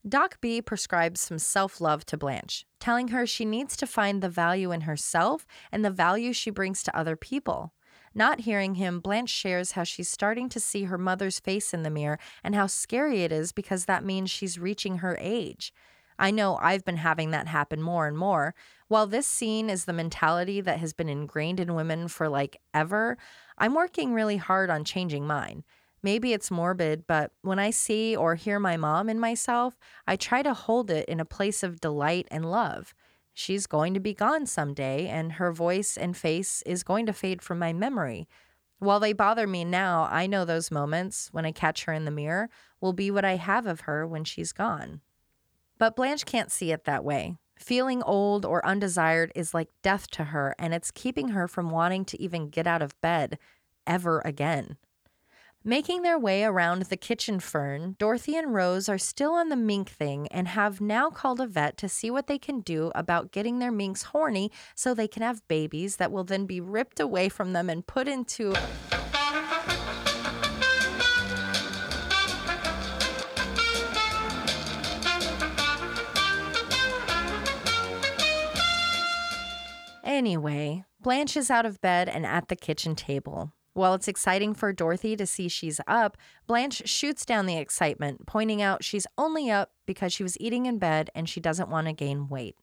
Doc B prescribes some self love to Blanche, telling her she needs to find the value in herself and the value she brings to other people. Not hearing him, Blanche shares how she's starting to see her mother's face in the mirror and how scary it is because that means she's reaching her age. I know I've been having that happen more and more. While this scene is the mentality that has been ingrained in women for like ever, I'm working really hard on changing mine. Maybe it's morbid, but when I see or hear my mom in myself, I try to hold it in a place of delight and love. She's going to be gone someday, and her voice and face is going to fade from my memory. While they bother me now, I know those moments when I catch her in the mirror will be what I have of her when she's gone. But Blanche can't see it that way. Feeling old or undesired is like death to her, and it's keeping her from wanting to even get out of bed ever again. Making their way around the kitchen fern, Dorothy and Rose are still on the mink thing and have now called a vet to see what they can do about getting their minks horny so they can have babies that will then be ripped away from them and put into. Anyway, Blanche is out of bed and at the kitchen table. While it's exciting for Dorothy to see she's up, Blanche shoots down the excitement, pointing out she's only up because she was eating in bed and she doesn't want to gain weight.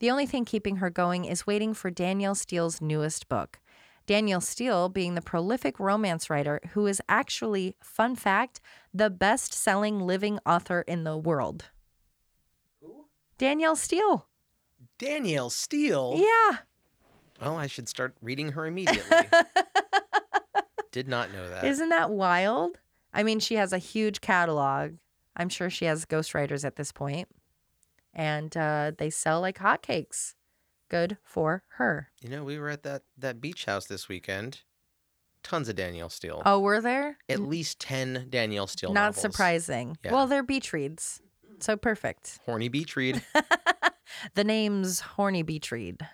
The only thing keeping her going is waiting for Danielle Steel's newest book. Danielle Steel being the prolific romance writer who is actually, fun fact, the best selling living author in the world. Who? Danielle Steel. Danielle Steel. Yeah. Well, I should start reading her immediately. Did not know that. Isn't that wild? I mean, she has a huge catalog. I'm sure she has ghostwriters at this point, and uh, they sell like hotcakes. Good for her. You know, we were at that that beach house this weekend. tons of Danielle Steel. Oh, were there? At least 10 Danielle Steel novels. Not novels. surprising. Yeah. Well, they're beach reads. So perfect. Horny beach read. the name's Horny Beach Read.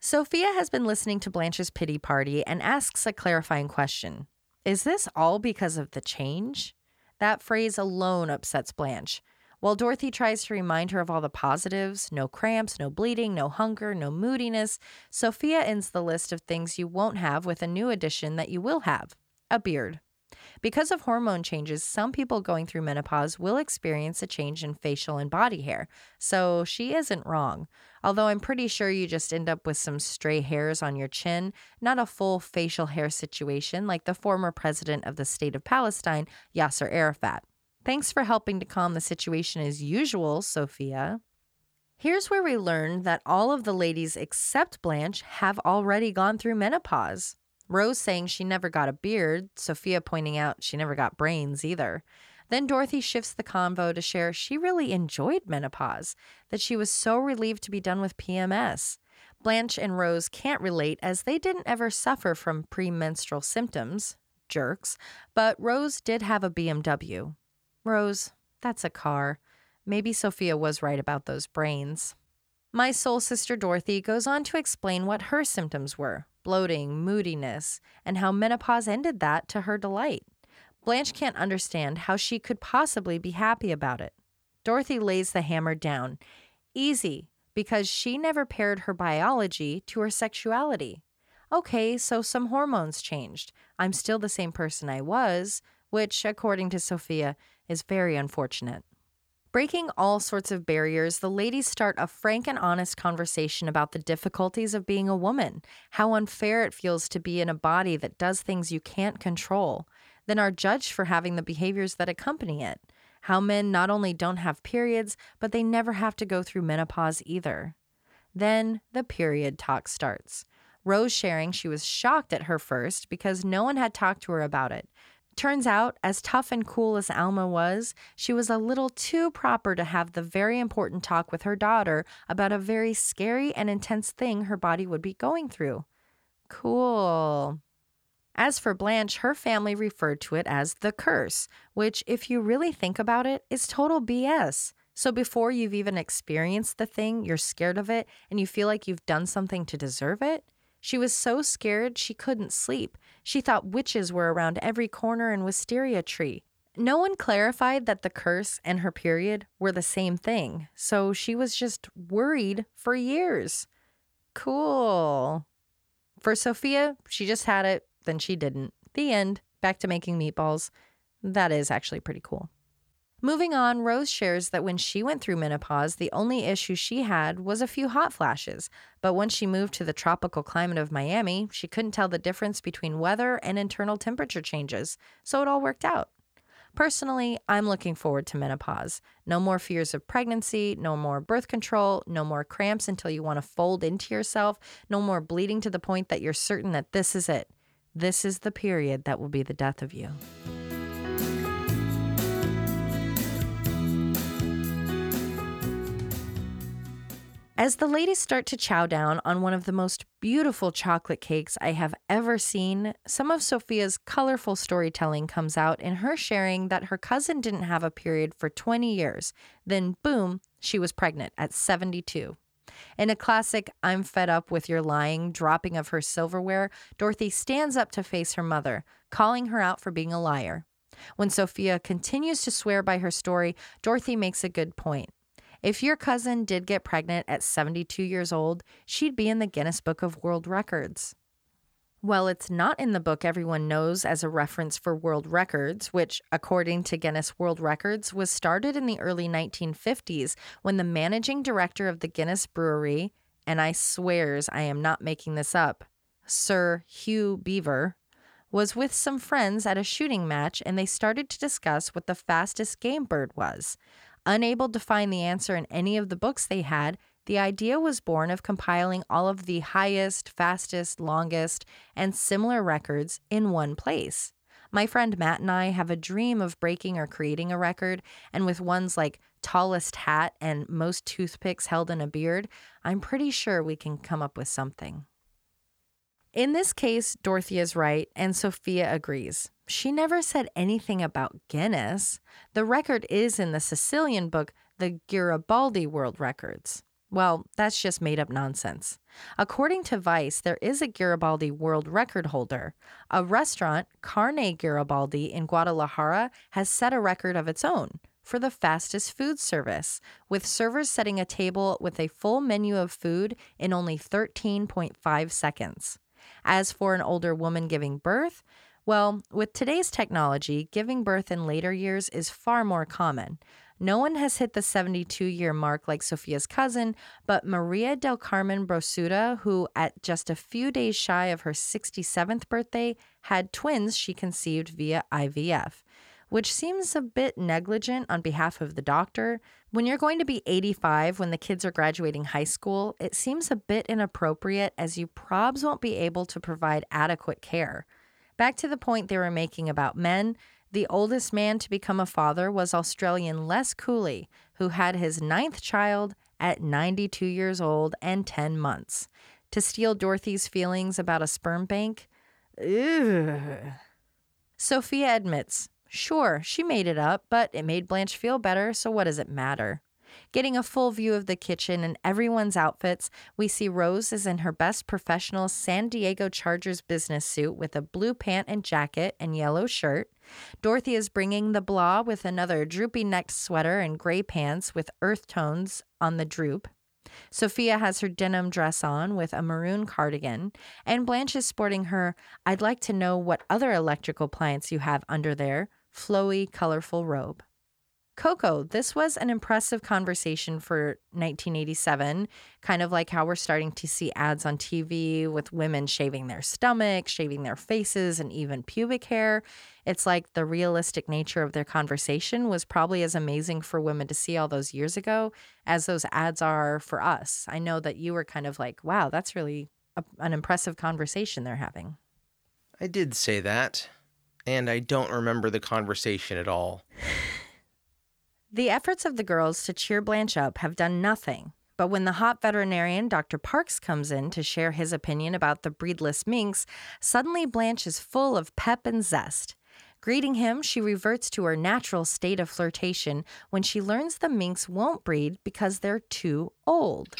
Sophia has been listening to Blanche's pity party and asks a clarifying question Is this all because of the change? That phrase alone upsets Blanche. While Dorothy tries to remind her of all the positives no cramps, no bleeding, no hunger, no moodiness Sophia ends the list of things you won't have with a new addition that you will have a beard. Because of hormone changes, some people going through menopause will experience a change in facial and body hair. So she isn't wrong. Although I'm pretty sure you just end up with some stray hairs on your chin, not a full facial hair situation like the former president of the state of Palestine, Yasser Arafat. Thanks for helping to calm the situation as usual, Sophia. Here's where we learn that all of the ladies except Blanche have already gone through menopause. Rose saying she never got a beard, Sophia pointing out she never got brains either. Then Dorothy shifts the convo to share she really enjoyed menopause, that she was so relieved to be done with PMS. Blanche and Rose can't relate as they didn't ever suffer from premenstrual symptoms, jerks, but Rose did have a BMW. Rose, that's a car. Maybe Sophia was right about those brains. My soul sister Dorothy goes on to explain what her symptoms were bloating, moodiness, and how menopause ended that to her delight. Blanche can't understand how she could possibly be happy about it. Dorothy lays the hammer down. Easy, because she never paired her biology to her sexuality. Okay, so some hormones changed. I'm still the same person I was, which, according to Sophia, is very unfortunate. Breaking all sorts of barriers, the ladies start a frank and honest conversation about the difficulties of being a woman, how unfair it feels to be in a body that does things you can't control, then are judged for having the behaviors that accompany it, how men not only don't have periods, but they never have to go through menopause either. Then the period talk starts. Rose sharing she was shocked at her first because no one had talked to her about it. Turns out, as tough and cool as Alma was, she was a little too proper to have the very important talk with her daughter about a very scary and intense thing her body would be going through. Cool. As for Blanche, her family referred to it as the curse, which, if you really think about it, is total BS. So before you've even experienced the thing, you're scared of it and you feel like you've done something to deserve it? She was so scared she couldn't sleep. She thought witches were around every corner and wisteria tree. No one clarified that the curse and her period were the same thing, so she was just worried for years. Cool. For Sophia, she just had it, then she didn't. The end. Back to making meatballs. That is actually pretty cool. Moving on, Rose shares that when she went through menopause, the only issue she had was a few hot flashes. But once she moved to the tropical climate of Miami, she couldn't tell the difference between weather and internal temperature changes, so it all worked out. Personally, I'm looking forward to menopause. No more fears of pregnancy, no more birth control, no more cramps until you want to fold into yourself, no more bleeding to the point that you're certain that this is it. This is the period that will be the death of you. As the ladies start to chow down on one of the most beautiful chocolate cakes I have ever seen, some of Sophia's colorful storytelling comes out in her sharing that her cousin didn't have a period for 20 years. Then, boom, she was pregnant at 72. In a classic I'm fed up with your lying dropping of her silverware, Dorothy stands up to face her mother, calling her out for being a liar. When Sophia continues to swear by her story, Dorothy makes a good point. If your cousin did get pregnant at 72 years old, she'd be in the Guinness Book of World Records. Well, it's not in the book everyone knows as a reference for world records, which, according to Guinness World Records, was started in the early 1950s when the managing director of the Guinness Brewery, and I swears I am not making this up, Sir Hugh Beaver, was with some friends at a shooting match and they started to discuss what the fastest game bird was. Unable to find the answer in any of the books they had, the idea was born of compiling all of the highest, fastest, longest, and similar records in one place. My friend Matt and I have a dream of breaking or creating a record, and with ones like tallest hat and most toothpicks held in a beard, I'm pretty sure we can come up with something. In this case, Dorothy is right, and Sophia agrees. She never said anything about Guinness. The record is in the Sicilian book, the Garibaldi World Records. Well, that's just made up nonsense. According to Vice, there is a Garibaldi world record holder. A restaurant, Carne Garibaldi in Guadalajara, has set a record of its own for the fastest food service, with servers setting a table with a full menu of food in only 13.5 seconds. As for an older woman giving birth, well, with today's technology, giving birth in later years is far more common. No one has hit the 72 year mark like Sophia's cousin, but Maria del Carmen Bousada, who at just a few days shy of her 67th birthday had twins she conceived via IVF, which seems a bit negligent on behalf of the doctor. When you're going to be 85 when the kids are graduating high school, it seems a bit inappropriate as you probs won't be able to provide adequate care. Back to the point they were making about men. The oldest man to become a father was Australian Les Cooley, who had his ninth child at 92 years old and 10 months. To steal Dorothy's feelings about a sperm bank? Ugh. Sophia admits, sure, she made it up, but it made Blanche feel better, so what does it matter? Getting a full view of the kitchen and everyone's outfits, we see Rose is in her best professional San Diego Chargers business suit with a blue pant and jacket and yellow shirt. Dorothy is bringing the blah with another droopy necked sweater and gray pants with earth tones on the droop. Sophia has her denim dress on with a maroon cardigan, and Blanche is sporting her I'd like to know what other electrical appliance you have under there flowy, colorful robe. Coco, this was an impressive conversation for 1987, kind of like how we're starting to see ads on TV with women shaving their stomach, shaving their faces, and even pubic hair. It's like the realistic nature of their conversation was probably as amazing for women to see all those years ago as those ads are for us. I know that you were kind of like, wow, that's really a, an impressive conversation they're having. I did say that, and I don't remember the conversation at all. The efforts of the girls to cheer Blanche up have done nothing. But when the hot veterinarian, Dr. Parks, comes in to share his opinion about the breedless minks, suddenly Blanche is full of pep and zest. Greeting him, she reverts to her natural state of flirtation when she learns the minks won't breed because they're too old.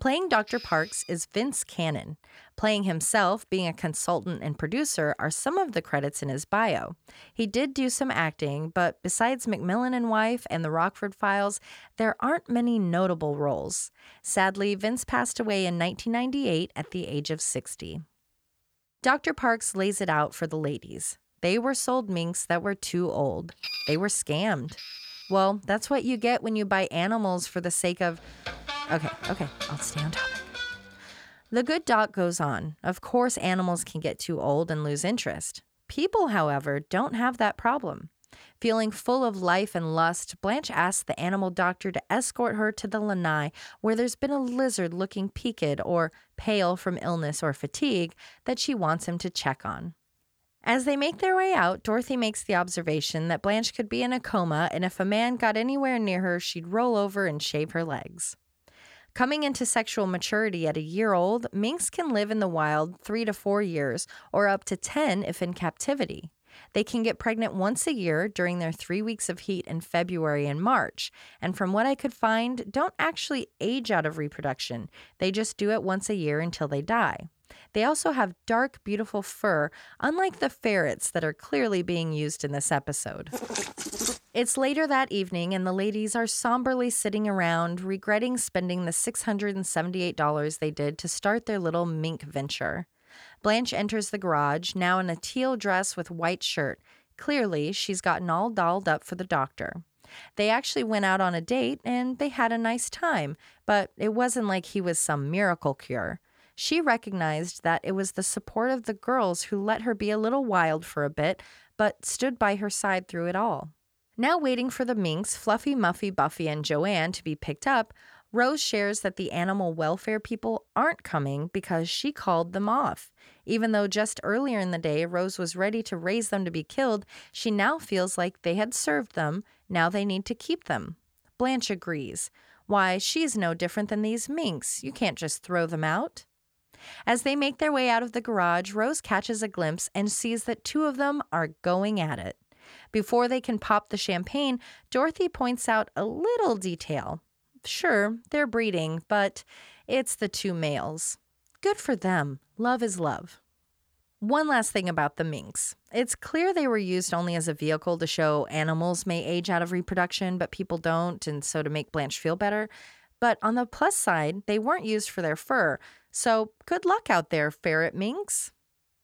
Playing Dr. Parks is Vince Cannon. Playing himself, being a consultant and producer, are some of the credits in his bio. He did do some acting, but besides McMillan and Wife and The Rockford Files, there aren't many notable roles. Sadly, Vince passed away in 1998 at the age of 60. Dr. Parks lays it out for the ladies. They were sold minks that were too old. They were scammed. Well, that's what you get when you buy animals for the sake of. Okay, okay, I'll stay on topic. The good doc goes on. Of course, animals can get too old and lose interest. People, however, don't have that problem. Feeling full of life and lust, Blanche asks the animal doctor to escort her to the lanai where there's been a lizard looking peaked or pale from illness or fatigue that she wants him to check on. As they make their way out, Dorothy makes the observation that Blanche could be in a coma, and if a man got anywhere near her, she'd roll over and shave her legs. Coming into sexual maturity at a year old, minks can live in the wild three to four years, or up to 10 if in captivity. They can get pregnant once a year during their three weeks of heat in February and March, and from what I could find, don't actually age out of reproduction. They just do it once a year until they die. They also have dark, beautiful fur, unlike the ferrets that are clearly being used in this episode. It's later that evening, and the ladies are somberly sitting around, regretting spending the $678 they did to start their little mink venture. Blanche enters the garage, now in a teal dress with white shirt. Clearly, she's gotten all dolled up for the doctor. They actually went out on a date and they had a nice time, but it wasn't like he was some miracle cure. She recognized that it was the support of the girls who let her be a little wild for a bit, but stood by her side through it all. Now waiting for the minks, Fluffy, Muffy, Buffy, and Joanne to be picked up, Rose shares that the animal welfare people aren't coming because she called them off. Even though just earlier in the day Rose was ready to raise them to be killed, she now feels like they had served them, now they need to keep them. Blanche agrees. Why, she's no different than these minks. You can't just throw them out. As they make their way out of the garage, Rose catches a glimpse and sees that two of them are going at it. Before they can pop the champagne, Dorothy points out a little detail. Sure, they're breeding, but it's the two males. Good for them. Love is love. One last thing about the minks. It's clear they were used only as a vehicle to show animals may age out of reproduction, but people don't, and so to make Blanche feel better. But on the plus side, they weren't used for their fur, so good luck out there, ferret minks.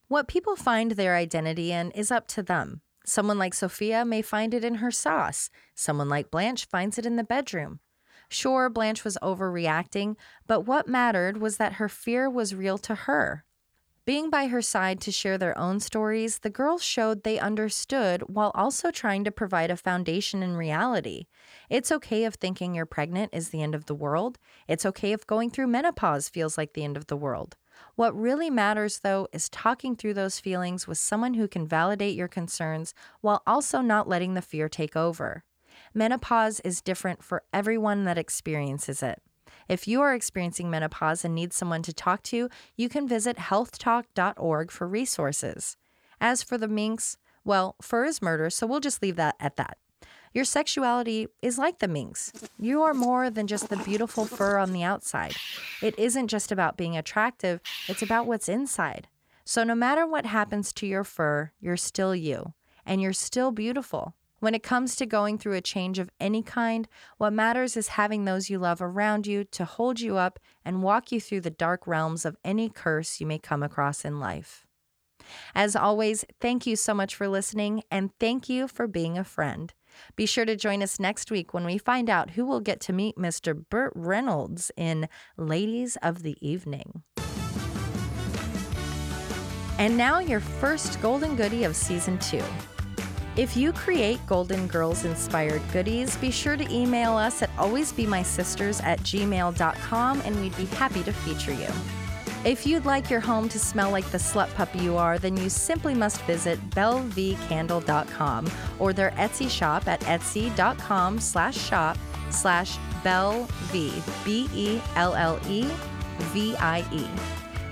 What people find their identity in is up to them. Someone like Sophia may find it in her sauce, someone like Blanche finds it in the bedroom. Sure, Blanche was overreacting, but what mattered was that her fear was real to her. Being by her side to share their own stories, the girls showed they understood while also trying to provide a foundation in reality. It's okay if thinking you're pregnant is the end of the world. It's okay if going through menopause feels like the end of the world. What really matters, though, is talking through those feelings with someone who can validate your concerns while also not letting the fear take over. Menopause is different for everyone that experiences it. If you are experiencing menopause and need someone to talk to, you can visit healthtalk.org for resources. As for the minks, well, fur is murder, so we'll just leave that at that. Your sexuality is like the minks. You are more than just the beautiful fur on the outside. It isn't just about being attractive, it's about what's inside. So, no matter what happens to your fur, you're still you, and you're still beautiful. When it comes to going through a change of any kind, what matters is having those you love around you to hold you up and walk you through the dark realms of any curse you may come across in life. As always, thank you so much for listening and thank you for being a friend. Be sure to join us next week when we find out who will get to meet Mr. Burt Reynolds in Ladies of the Evening. And now, your first golden goodie of season two. If you create Golden Girls inspired goodies, be sure to email us at alwaysbemysisters at gmail.com and we'd be happy to feature you. If you'd like your home to smell like the slut puppy you are, then you simply must visit belleviecandle.com or their Etsy shop at etsy.com slash shop slash bellevie, B-E-L-L-E-V-I-E.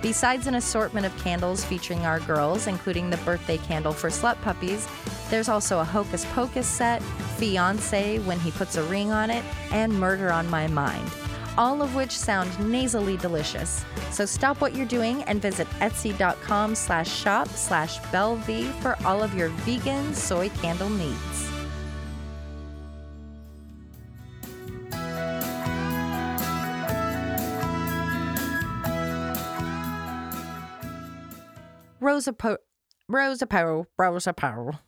Besides an assortment of candles featuring our girls, including the birthday candle for slut puppies, there's also a Hocus Pocus set, Fiance when he puts a ring on it, and Murder on My Mind, all of which sound nasally delicious. So stop what you're doing and visit etsy.com slash shop slash bellevie for all of your vegan soy candle needs. Rosa po- Rosa Powell, Rosa Powell.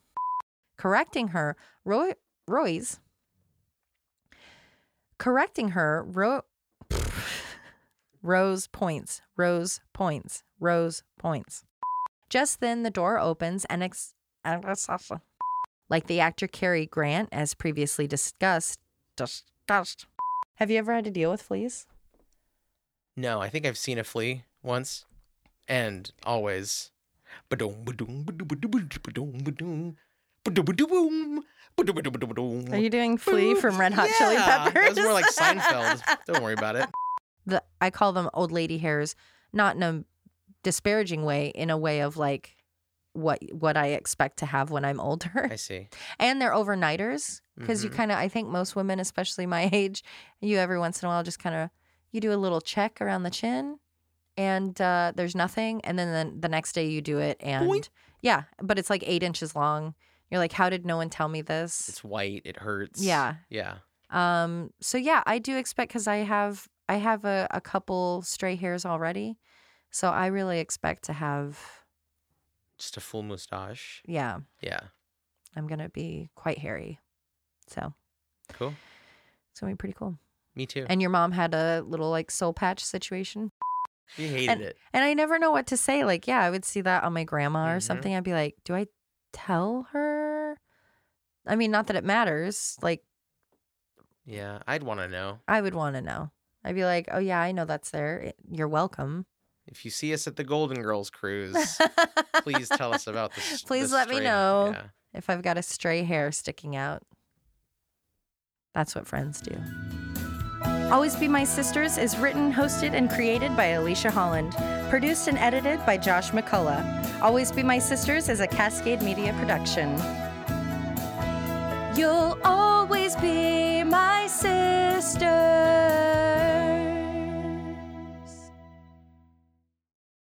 Correcting her, Roy, Roy's. Correcting her, Ro- Rose points, Rose points, Rose points. Just then the door opens and ex- like the actor Cary Grant, as previously discussed, discussed. Have you ever had to deal with fleas? No, I think I've seen a flea once, and always. Are you doing Flea from Red Hot Chili Peppers? That was more like Seinfeld. Don't worry about it. the I call them old lady hairs, not in a disparaging way, in a way of like what what I expect to have when I'm older. I see. And they're overnighters because you Mhm. kind of I think most women, especially my age, you every once in a while just kind of you do a little check around the chin, and uh, there's nothing, and then the, the next day you do it, and Boink. yeah, but it's like eight inches long. You're like, how did no one tell me this? It's white. It hurts. Yeah. Yeah. Um, so yeah, I do expect because I have I have a, a couple stray hairs already. So I really expect to have Just a full mustache. yeah, Yeah. I'm gonna be quite hairy. So Cool. it's gonna be pretty cool. Me too. And your mom had a little like soul patch situation. She hated and, it. And I never know what to say. Like, yeah, I would see that on my grandma or Mhm. something. I'd be like, do I tell her? I mean, not that it matters. Like, Yeah. I'd want to know. I would want to know. I'd be like, oh yeah, I know that's there. You're welcome. If you see us at the Golden Girls cruise, please tell us about this. Please let me know. Yeah. if I've got a stray hair sticking out. That's what friends do. Always Be My Sisters is written, hosted, and created by Alicia Holland. Produced and edited by Josh McCullough. Always Be My Sisters is a Cascade Media production. You'll always be my sister.